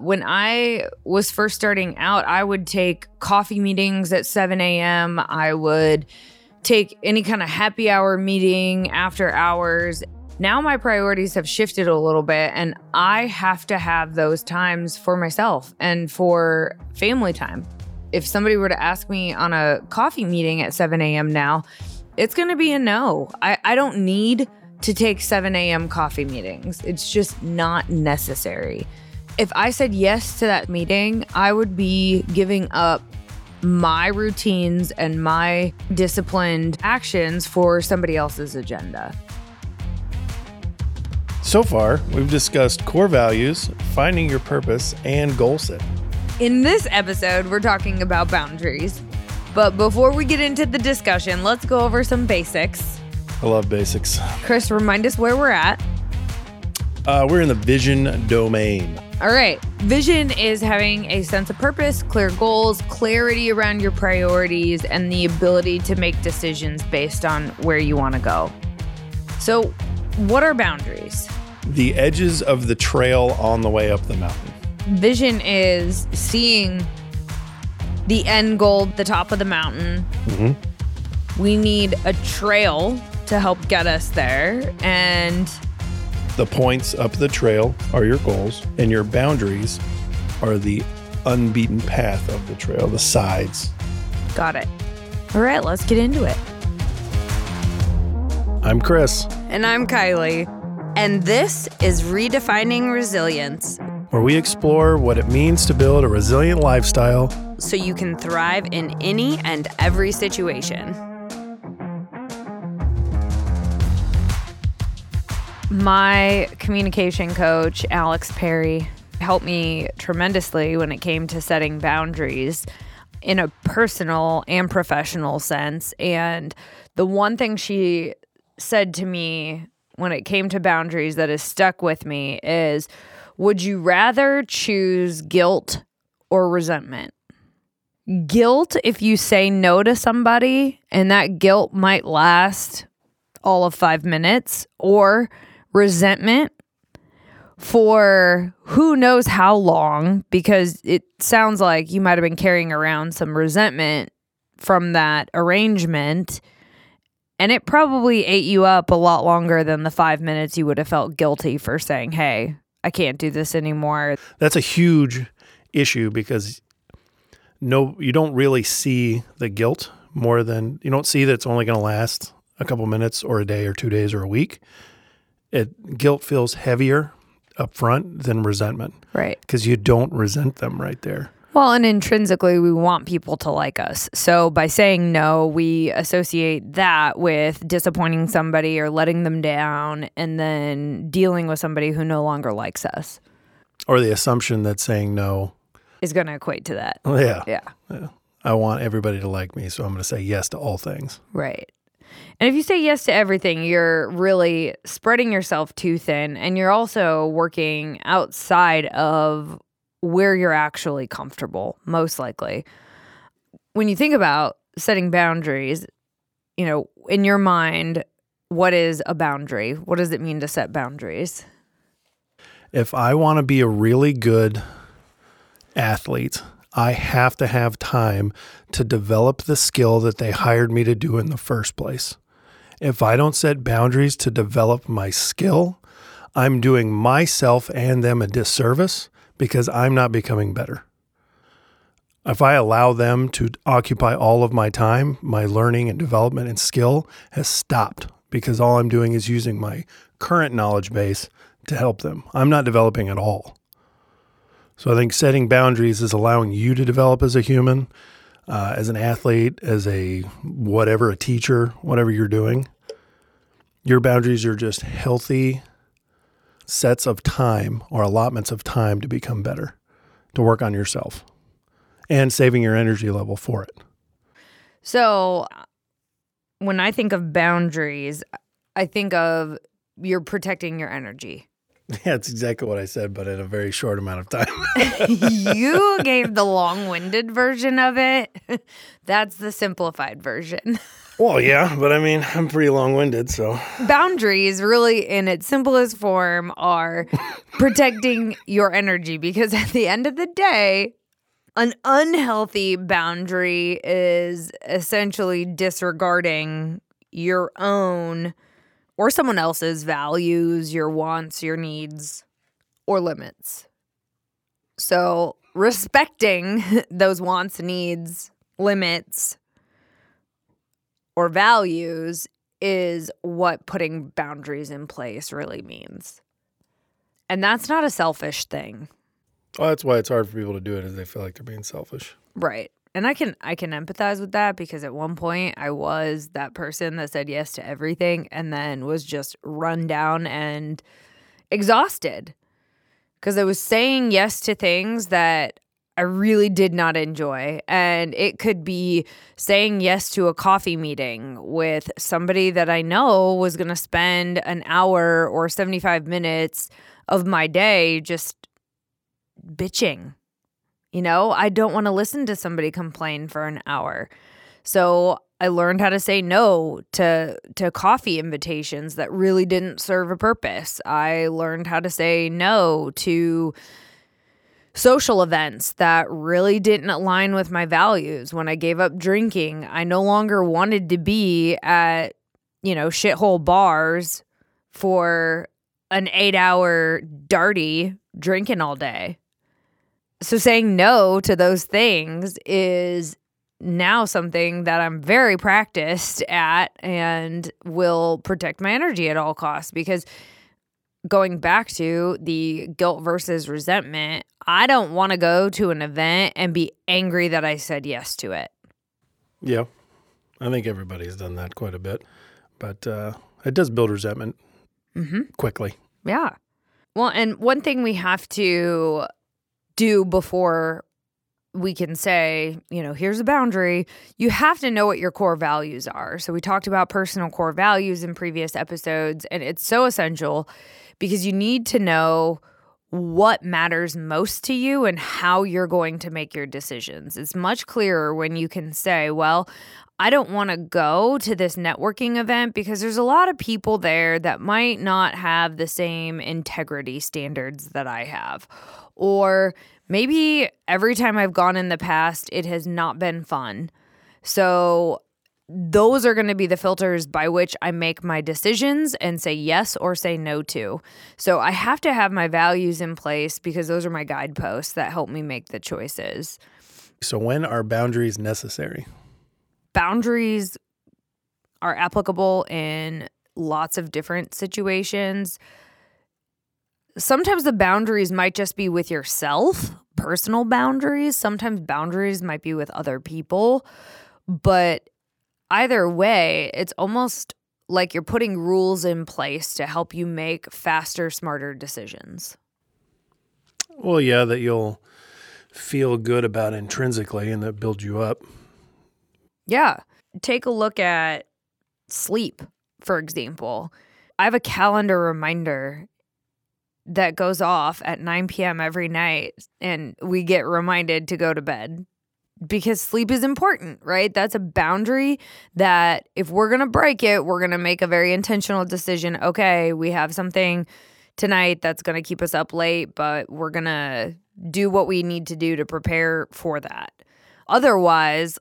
When I was first starting out, I would take coffee meetings at 7 a.m. I would take any kind of happy hour meeting after hours. Now my priorities have shifted a little bit, and I have to have those times for myself and for family time. If somebody were to ask me on a coffee meeting at 7 a.m. now, it's going to be a no. I, I don't need to take 7 a.m. coffee meetings, it's just not necessary. If I said yes to that meeting, I would be giving up my routines and my disciplined actions for somebody else's agenda. So far, we've discussed core values, finding your purpose, and goal setting. In this episode, we're talking about boundaries. But before we get into the discussion, let's go over some basics. I love basics. Chris, remind us where we're at. Uh, we're in the vision domain. All right. Vision is having a sense of purpose, clear goals, clarity around your priorities, and the ability to make decisions based on where you want to go. So, what are boundaries? The edges of the trail on the way up the mountain. Vision is seeing the end goal, the top of the mountain. Mm-hmm. We need a trail to help get us there. And The points up the trail are your goals, and your boundaries are the unbeaten path of the trail, the sides. got it. All right, let's get into it. I'm Chris, And I'm Kiley. And this is Redefining Resilience where we explore what it means to build a resilient lifestyle so you can thrive in any and every situation. My communication coach, Alex Perry, helped me tremendously when it came to setting boundaries in a personal and professional sense. And the one thing she said to me when it came to boundaries that has stuck with me is would you rather choose guilt or resentment? Guilt if you say no to somebody and that guilt might last all of five minutes, or resentment for who knows how long, because it sounds like you might have been carrying around some resentment from that arrangement. And it probably ate you up a lot longer than the five minutes you would have felt guilty for saying, Hey, I can't do this anymore. That's a huge issue because no, you don't really see the guilt more than you don't see that it's only going to last a couple minutes or a day or two days or a week. It guilt feels heavier up front than resentment Right. because you don't resent them right there. Well, and intrinsically, we want people to like us. So by saying no, we associate that with disappointing somebody or letting them down and then dealing with somebody who no longer likes us Or the assumption that saying no, is going to equate to that. oh, yeah, Yeah. I want everybody to like me, so I'm going to say yes to all things. Right. And if you say yes to everything, you're really spreading yourself too thin and you're also working outside of where you're actually comfortable, most likely. When you think about setting boundaries, you know, in your mind, what is a boundary? What does it mean to set boundaries? if I want to be a really good athlete, I have to have time to develop the skill that they hired me to do in the first place. If I don't set boundaries to develop my skill, I'm doing myself and them a disservice because I'm not becoming better. If I allow them to occupy all of my time, my learning and development and skill has stopped because all I'm doing is using my current knowledge base to help them. I'm not developing at all. So I think setting boundaries is allowing you to develop as a human, uh, as an athlete, as a whatever, a teacher, whatever you're doing. Your boundaries are just healthy sets of time or allotments of time to become better, to work on yourself, and saving your energy level for it. So when I think of boundaries, I think of you're protecting your energy. Yeah, it's exactly what I said, but in a very short amount of time. you gave the long winded version of it. That's the simplified version. well, yeah, but I mean, I'm pretty long winded, so. Boundaries, really, in its simplest form, are protecting your energy because at the end of the day, an unhealthy boundary is essentially disregarding your own or someone else's values, your wants, your needs, or limits. So, respecting those wants, needs, limits, or values is what putting boundaries in place really means. And that's not a selfish thing. Well, that's why it's hard for people to do it, is they feel like they're being selfish. Right. And I can I can empathize with that because at one point I was that person that said yes to everything and then was just run down and exhausted. Cuz I was saying yes to things that I really did not enjoy. And it could be saying yes to a coffee meeting with somebody that I know was going to spend an hour or 75 minutes of my day just bitching. You know, I don't want to listen to somebody complain for an hour. So I learned how to say no to to coffee invitations that really didn't serve a purpose. I learned how to say no to social events that really didn't align with my values. When I gave up drinking, I no longer wanted to be at, you know, shithole bars for an 8-hour darty drinking all day. So saying no to those things is now something that I'm very practiced at and will protect my energy at all costs because going back to the guilt versus resentment, I don't want to go to an event and be angry that I said yes to it. Yeah. I think everybody's done that quite a bit. But uh, it does build resentment Mm-hmm. quickly. Yeah. Well, and one thing we have to do before we can say, you know, here's a boundary, you have to know what your core values are. So we talked about personal core values in previous episodes, and it's so essential because you need to know what matters most to you and how you're going to make your decisions. It's much clearer when you can say, well, I don't want to go to this networking event because there's a lot of people there that might not have the same integrity standards that I have. Or maybe every time I've gone in the past, it has not been fun. So those are going to be the filters by which I make my decisions and say yes or say no to. So I have to have my values in place because those are my guideposts that help me make the choices. So, when are boundaries necessary? Boundaries are applicable in lots of different situations. Sometimes the boundaries might just be with yourself, personal boundaries. Sometimes boundaries might be with other people. But either way, it's almost like you're putting rules in place to help you make faster, smarter decisions. Well, yeah, that you'll feel good about intrinsically and that builds you up. Yeah. Take a look at sleep, for example. I have a calendar reminder that goes off at 9 p.m. every night, and we get reminded to go to bed because sleep is important, right? That's a boundary that if we're going to break it, we're going to make a very intentional decision. Okay, we have something tonight that's going to keep us up late, but we're going to do what we need to do to prepare for that. Otherwise,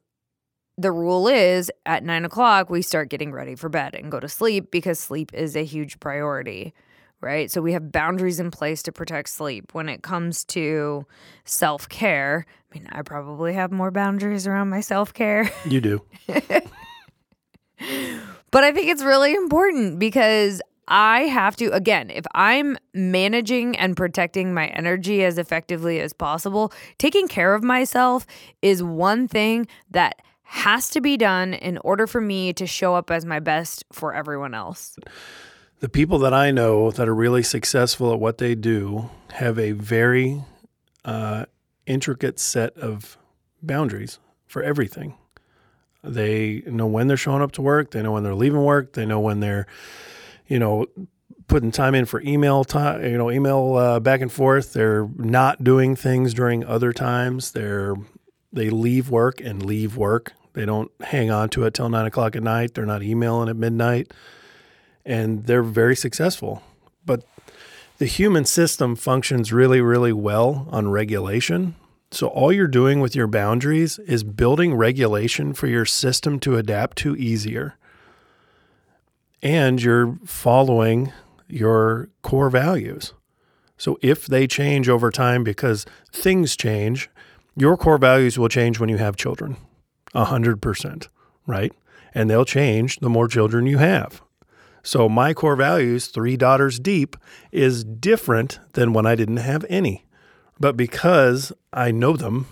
the rule is at nine o'clock, we start getting ready for bed and go to sleep because sleep is a huge priority, right? So we have boundaries in place to protect sleep. When it comes to self care, I mean, I probably have more boundaries around my self care. You do. But I think it's really important because I have to, again, if I'm managing and protecting my energy as effectively as possible, taking care of myself is one thing that has to be done in order for me to show up as my best for everyone else. The people that I know that are really successful at what they do have a very uh, intricate set of boundaries for everything. They know when they're showing up to work, they know when they're leaving work, they know when they're, you know, putting time in for email time, you know, email uh, back and forth. They're not doing things during other times. They're they leave work and leave work. They don't hang on to it till nine o'clock at night. They're not emailing at midnight, and they're very successful. But the human system functions really, really well on regulation. So all you're doing with your boundaries is building regulation for your system to adapt to easier. And you're following your core values. So if they change over time because things change, your core values will change when you have children. 100%, right? And they'll change the more children you have. So my core values, 3 daughters deep, is different than when I didn't have any. But because I know them,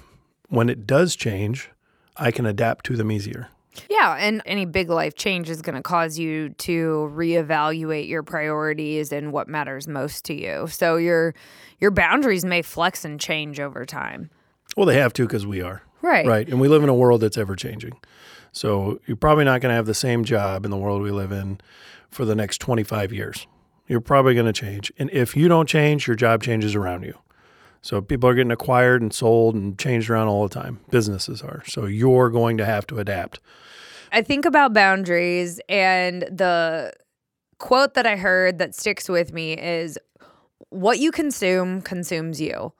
when it does change, I can adapt to them easier. Yeah, and any big life change is going to cause you to reevaluate your priorities and what matters most to you. So your your boundaries may flex and change over time. Well, they have to because we are. Right. Right. And we live in a world that's ever changing. So you're probably not going to have the same job in the world we live in for the next 25 years. You're probably going to change. And if you don't change, your job changes around you. So people are getting acquired and sold and changed around all the time. Businesses are. So you're going to have to adapt. I think about boundaries and the quote that I heard that sticks with me is what you consume consumes you.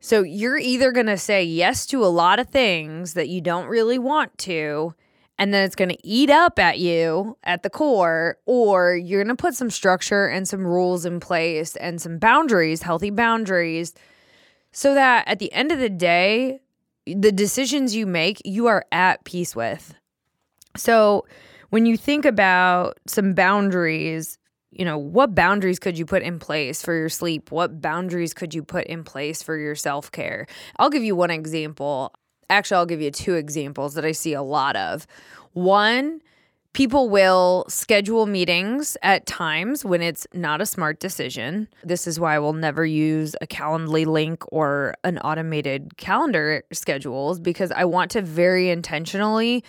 So you're either going to say yes to a lot of things that you don't really want to, and then it's going to eat up at you at the core, or you're going to put some structure and some rules in place and some boundaries, healthy boundaries, so that at the end of the day, the decisions you make, you are at peace with. So when you think about some boundaries, you know, what boundaries could you put in place for your sleep? What boundaries could you put in place for your self care? I'll give you one example. Actually, I'll give you two examples that I see a lot of. One, people will schedule meetings at times when it's not a smart decision. This is why I will never use a Calendly link or an automated calendar schedules because I want to very intentionally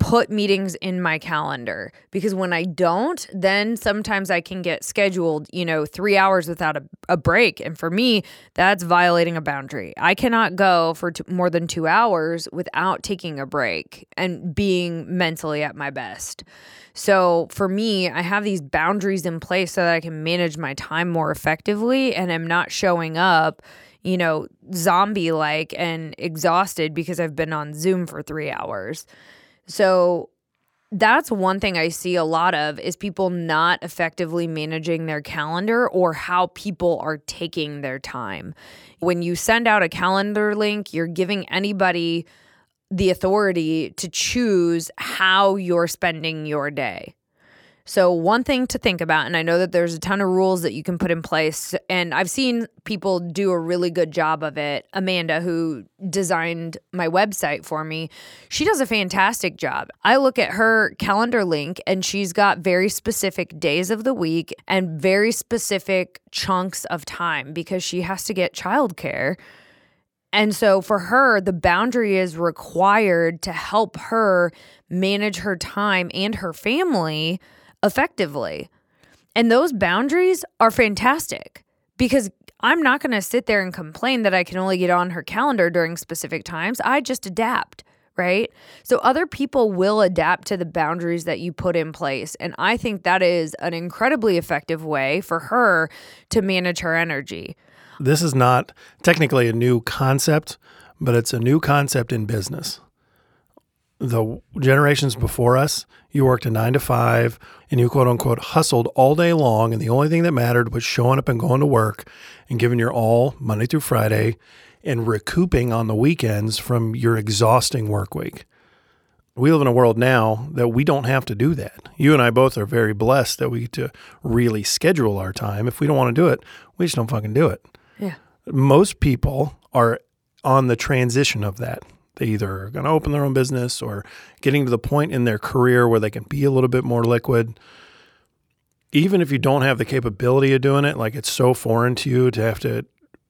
put meetings in my calendar because when I don't, then sometimes I can get scheduled, you know, three hours without a, a break. And for me, that's violating a boundary. I cannot go for more than two hours without taking a break and being mentally at my best. So for me, I have these boundaries in place so that I can manage my time more effectively and I'm not showing up you know, zombie like and exhausted because I've been on Zoom for three hours. So that's one thing I see a lot of is people not effectively managing their calendar or how people are taking their time. When you send out a calendar link, you're giving anybody the authority to choose how you're spending your day. So, one thing to think about, and I know that there's a ton of rules that you can put in place, and I've seen people do a really good job of it. Amanda, who designed my website for me, she does a fantastic job. I look at her calendar link, and she's got very specific days of the week and very specific chunks of time because she has to get childcare. And so for her, the boundary is required to help her manage her time and her family effectively. And those boundaries are fantastic because I'm not going to sit there and complain that I can only get on her calendar during specific times. I just adapt, right? So other people will adapt to the boundaries that you put in place. And I think that is an incredibly effective way for her to manage her energy. This is not technically a new concept, but it's a new concept in business the generations before us, you worked a nine to five and you quote unquote hustled all day long. And the only thing that mattered was showing up and going to work and giving your all Monday through Friday and recouping on the weekends from your exhausting work week. We live in a world now that we don't have to do that. You and I both are very blessed that we get to really schedule our time. If we don't want to do it, we just don't fucking do it. Yeah. Most people are on the transition of that. They either are going to open their own business or getting to the point in their career where they can be a little bit more liquid. Even if you don't have the capability of doing it, like it's so foreign to you to have to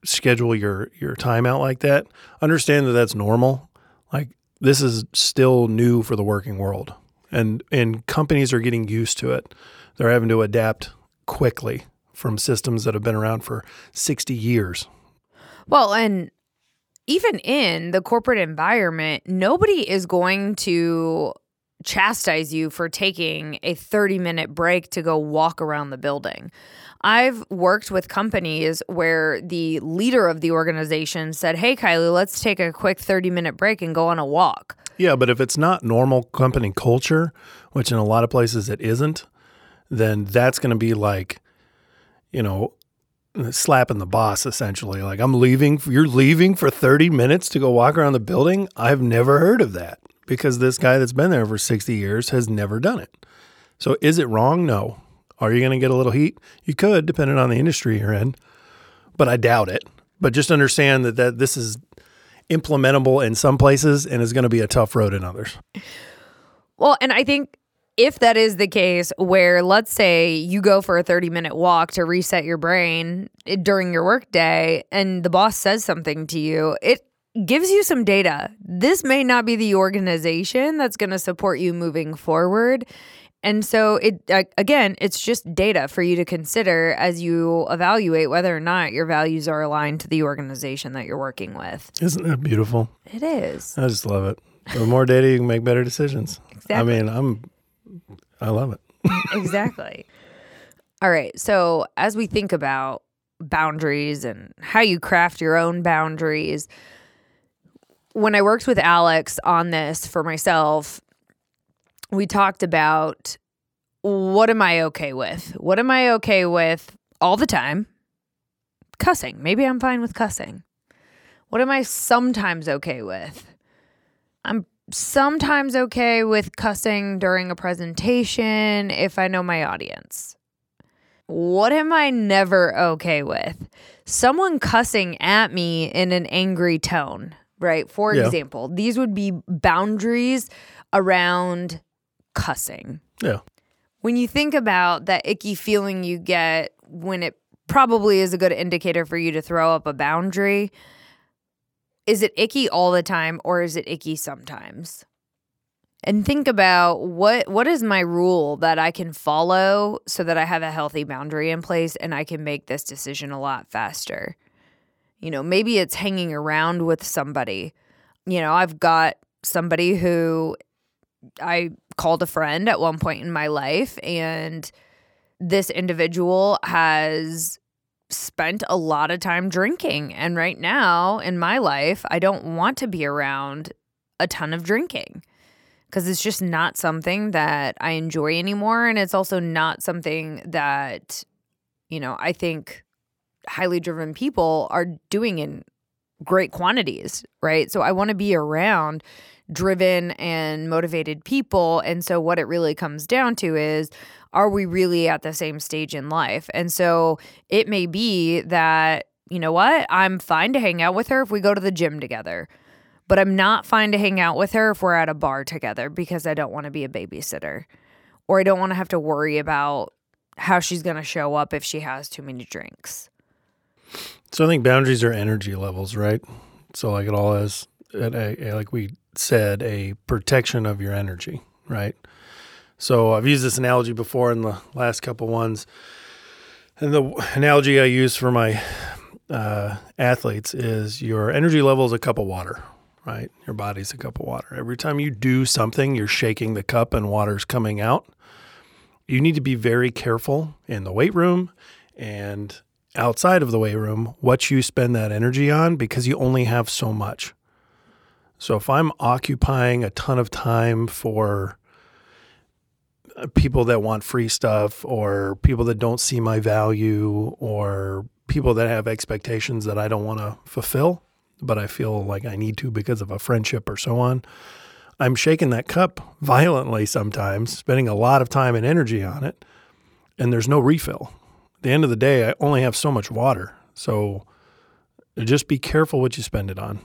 schedule your your time out like that, understand that that's normal. Like this is still new for the working world. And and companies are getting used to it. They're having to adapt quickly from systems that have been around for 60 years. Well, and even in the corporate environment, nobody is going to chastise you for taking a 30 minute break to go walk around the building. I've worked with companies where the leader of the organization said, Hey, Kiley, let's take a quick 30 minute break and go on a walk. Yeah, but if it's not normal company culture, which in a lot of places it isn't, then that's going to be like, you know, slapping the boss essentially. Like, I'm leaving, you're leaving for 30 minutes to go walk around the building. I've never heard of that because this guy that's been there for 60 years has never done it. So is it wrong? No. Are you going to get a little heat? You could, depending on the industry you're in, but I doubt it. But just understand that, that this is implementable in some places and is going to be a tough road in others. Well, and I think if that is the case, where let's say you go for a 30 minute walk to reset your brain eh, during your workday and the boss says something to you, it gives you some data. This may not be the organization that's going to support you moving forward. And so it again, it's just data for you to consider as you evaluate whether or not your values are aligned to the organization that you're working with. Isn't that beautiful? It is. I just love it. The more data, you can make better decisions. Exactly. I mean, I'm, I love it. exactly. All right. So as we think about boundaries and how you craft your own boundaries, when I worked with Alex on this for myself, we talked about what am I okay with? What am I okay with all the time? Cussing. Maybe I'm fine with cussing. What am I sometimes okay with? I'm sometimes okay with cussing during a presentation if I know my audience. What am I never okay with? Someone cussing at me in an angry tone, right? For yeah. example, these would be boundaries around cussing. Yeah. When you think about that icky feeling you get when it probably is a good indicator for you to throw up a boundary, is it icky all the time or is it icky sometimes? And think about what what is my rule that I can follow so that I have a healthy boundary in place and I can make this decision a lot faster. You know, maybe it's hanging around with somebody. You know, I've got somebody who I called a friend at one point in my life, and this individual has spent a lot of time drinking. And right now in my life, I don't want to be around a ton of drinking because it's just not something that I enjoy anymore. And it's also not something that, you know, I think highly driven people are doing in great quantities, right? So I want to be around driven and motivated people. And so, what it really comes down to is are we really at the same stage in life? And so, it may be that, you know what, I'm fine to hang out with her if we go to the gym together. But I'm not fine to hang out with her if we're at a bar together because I don't want to be a babysitter or I don't want to have to worry about how she's going to show up if she has too many drinks. So I think boundaries are energy levels, right? So like it all has, like we said, a protection of your energy, right? So I've used this analogy before in the last couple ones. And the analogy I use for my uh, athletes is your energy level is a cup of water, right? Your body's a cup of water. Every time you do something, you're shaking the cup and water's coming out. You need to be very careful in the weight room and outside of the weight room what you spend that energy on because you only have so much. So if I'm occupying a ton of time for Uh, people that want free stuff or people that don't see my value or people that have expectations that I don't want to fulfill, but I feel like I need to because of a friendship or so on, I'm shaking that cup violently sometimes, spending a lot of time and energy on it, and there's no refill. At the end of the day, I only have so much water. So just be careful what you spend it on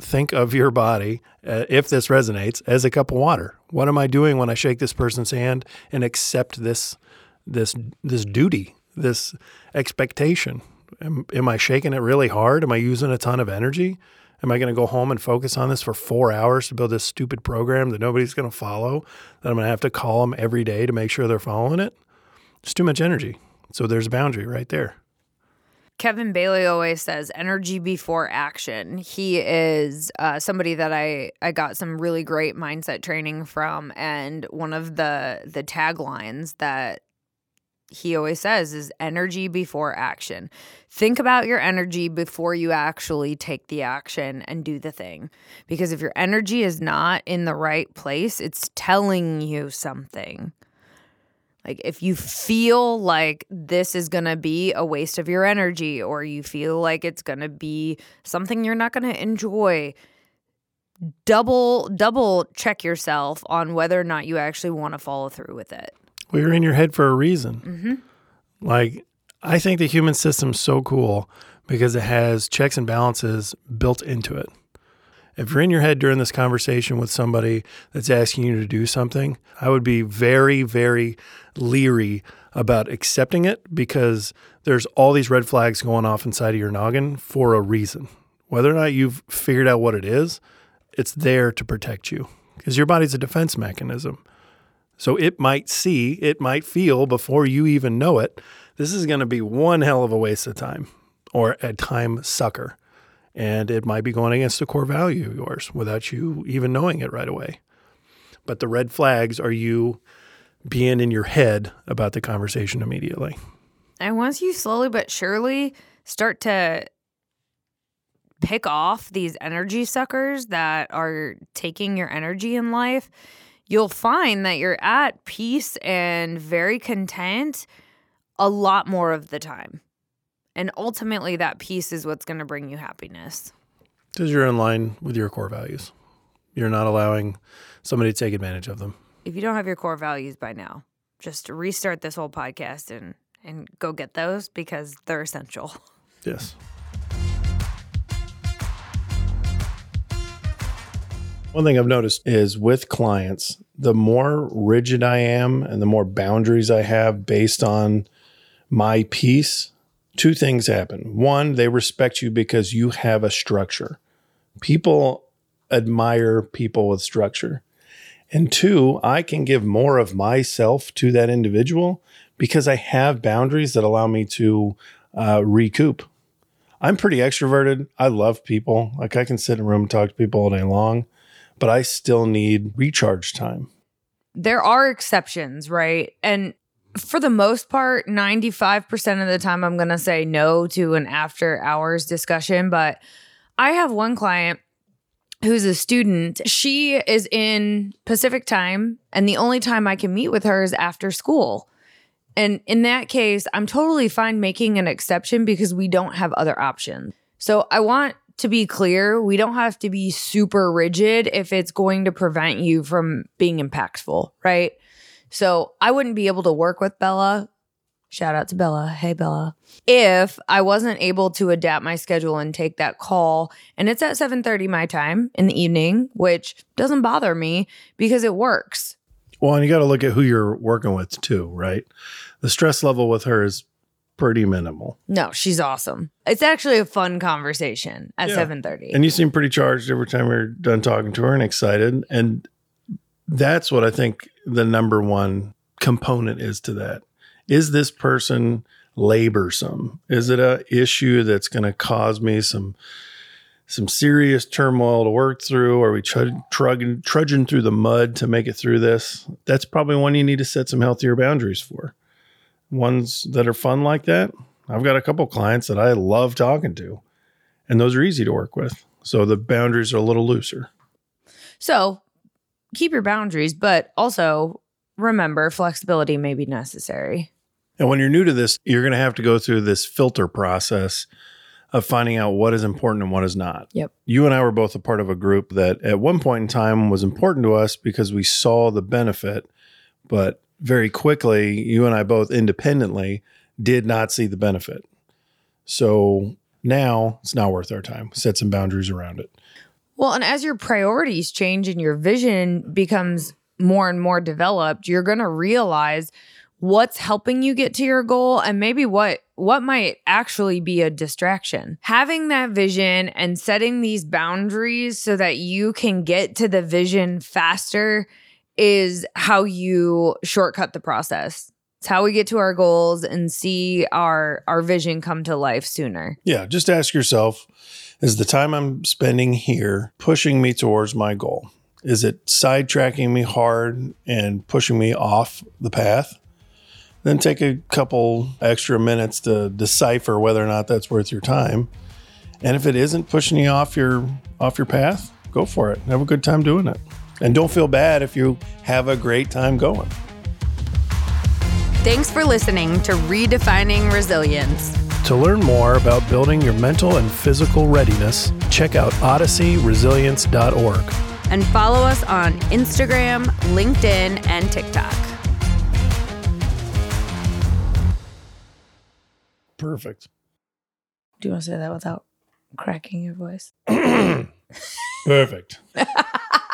think of your body, uh, if this resonates, as a cup of water. What am I doing when I shake this person's hand and accept this this this duty, this expectation? Am, am I shaking it really hard? Am I using a ton of energy? Am I going to go home and focus on this for four hours to build this stupid program that nobody's going to follow? That I'm going to have to call them every day to make sure they're following it? It's too much energy. So there's a boundary right there. Kevin Bailey always says energy before action. He is uh, somebody that I, I got some really great mindset training from, and one of the the taglines that he always says is energy before action. Think about your energy before you actually take the action and do the thing. Because if your energy is not in the right place, it's telling you something. Like if you feel like this is going to be a waste of your energy or you feel like it's going to be something you're not going to enjoy, double double check yourself on whether or not you actually want to follow through with it. Well, you're in your head for a reason. Mm-hmm. Like I think the human system's so cool because it has checks and balances built into it. If you're in your head during this conversation with somebody that's asking you to do something, I would be very, very leery about accepting it because there's all these red flags going off inside of your noggin for a reason. Whether or not you've figured out what it is, it's there to protect you because your body's a defense mechanism. So it might see, it might feel before you even know it, this is going to be one hell of a waste of time or a time sucker and it might be going against a core value of yours without you even knowing it right away. But the red flags are you being in your head about the conversation immediately. And once you slowly but surely start to pick off these energy suckers that are taking your energy in life, you'll find that you're at peace and very content a lot more of the time. And ultimately, that peace is what's going to bring you happiness. Because you're in line with your core values. You're not allowing somebody to take advantage of them. If you don't have your core values by now, just restart this whole podcast and and go get those because they're essential. Yes. One thing I've noticed is with clients, the more rigid I am and the more boundaries I have based on my peace, two things happen. One, they respect you because you have a structure. People admire people with structure. And two, I can give more of myself to that individual because I have boundaries that allow me to uh, recoup. I'm pretty extroverted. I love people. Like I can sit in a room and talk to people all day long, but I still need recharge time. There are exceptions, right? And for the most part, 95% of the time, I'm going to say no to an after hours discussion. But I have one client who's a student. She is in Pacific time, and the only time I can meet with her is after school. And in that case, I'm totally fine making an exception because we don't have other options. So I want to be clear, we don't have to be super rigid if it's going to prevent you from being impactful, right? So I wouldn't be able to work with Bella. Shout out to Bella. Hey, Bella. If I wasn't able to adapt my schedule and take that call, and it's at 7:30 my time in the evening, which doesn't bother me because it works. Well, and you got to look at who you're working with too, right? The stress level with her is pretty minimal. No, she's awesome. It's actually a fun conversation at Yeah. 7:30. And you seem pretty charged every time we're done talking to her and excited. And that's what I think the number one component is to that. Is this person laborsome? Is it a issue that's going to cause me some some serious turmoil to work through? Are we trud- trudging, trudging through the mud to make it through this? That's probably one you need to set some healthier boundaries for. Ones that are fun like that. I've got a couple clients that I love talking to, and those are easy to work with. So the boundaries are a little looser. so, keep your boundaries, but also remember flexibility may be necessary. And when you're new to this, you're going to have to go through this filter process of finding out what is important and what is not. Yep. You and I were both a part of a group that at one point in time was important to us because we saw the benefit, but very quickly, you and I both independently did not see the benefit. So now it's not worth our time. Set some boundaries around it. Well, and as your priorities change and your vision becomes more and more developed, you're going to realize what's helping you get to your goal and maybe what what might actually be a distraction. Having that vision and setting these boundaries so that you can get to the vision faster is how you shortcut the process. It's how we get to our goals and see our our vision come to life sooner. Yeah, just ask yourself is the time I'm spending here pushing me towards my goal? Is it sidetracking me hard and pushing me off the path? Then take a couple extra minutes to decipher whether or not that's worth your time. And if it isn't pushing you off your off your path, go for it. Have a good time doing it. And don't feel bad if you have a great time going. Thanks for listening to Redefining Resilience. To learn more about building your mental and physical readiness, check out odysseyresilience.org. And follow us on Instagram, LinkedIn, and TikTok. Perfect. Do you want to say that without cracking your voice? Perfect.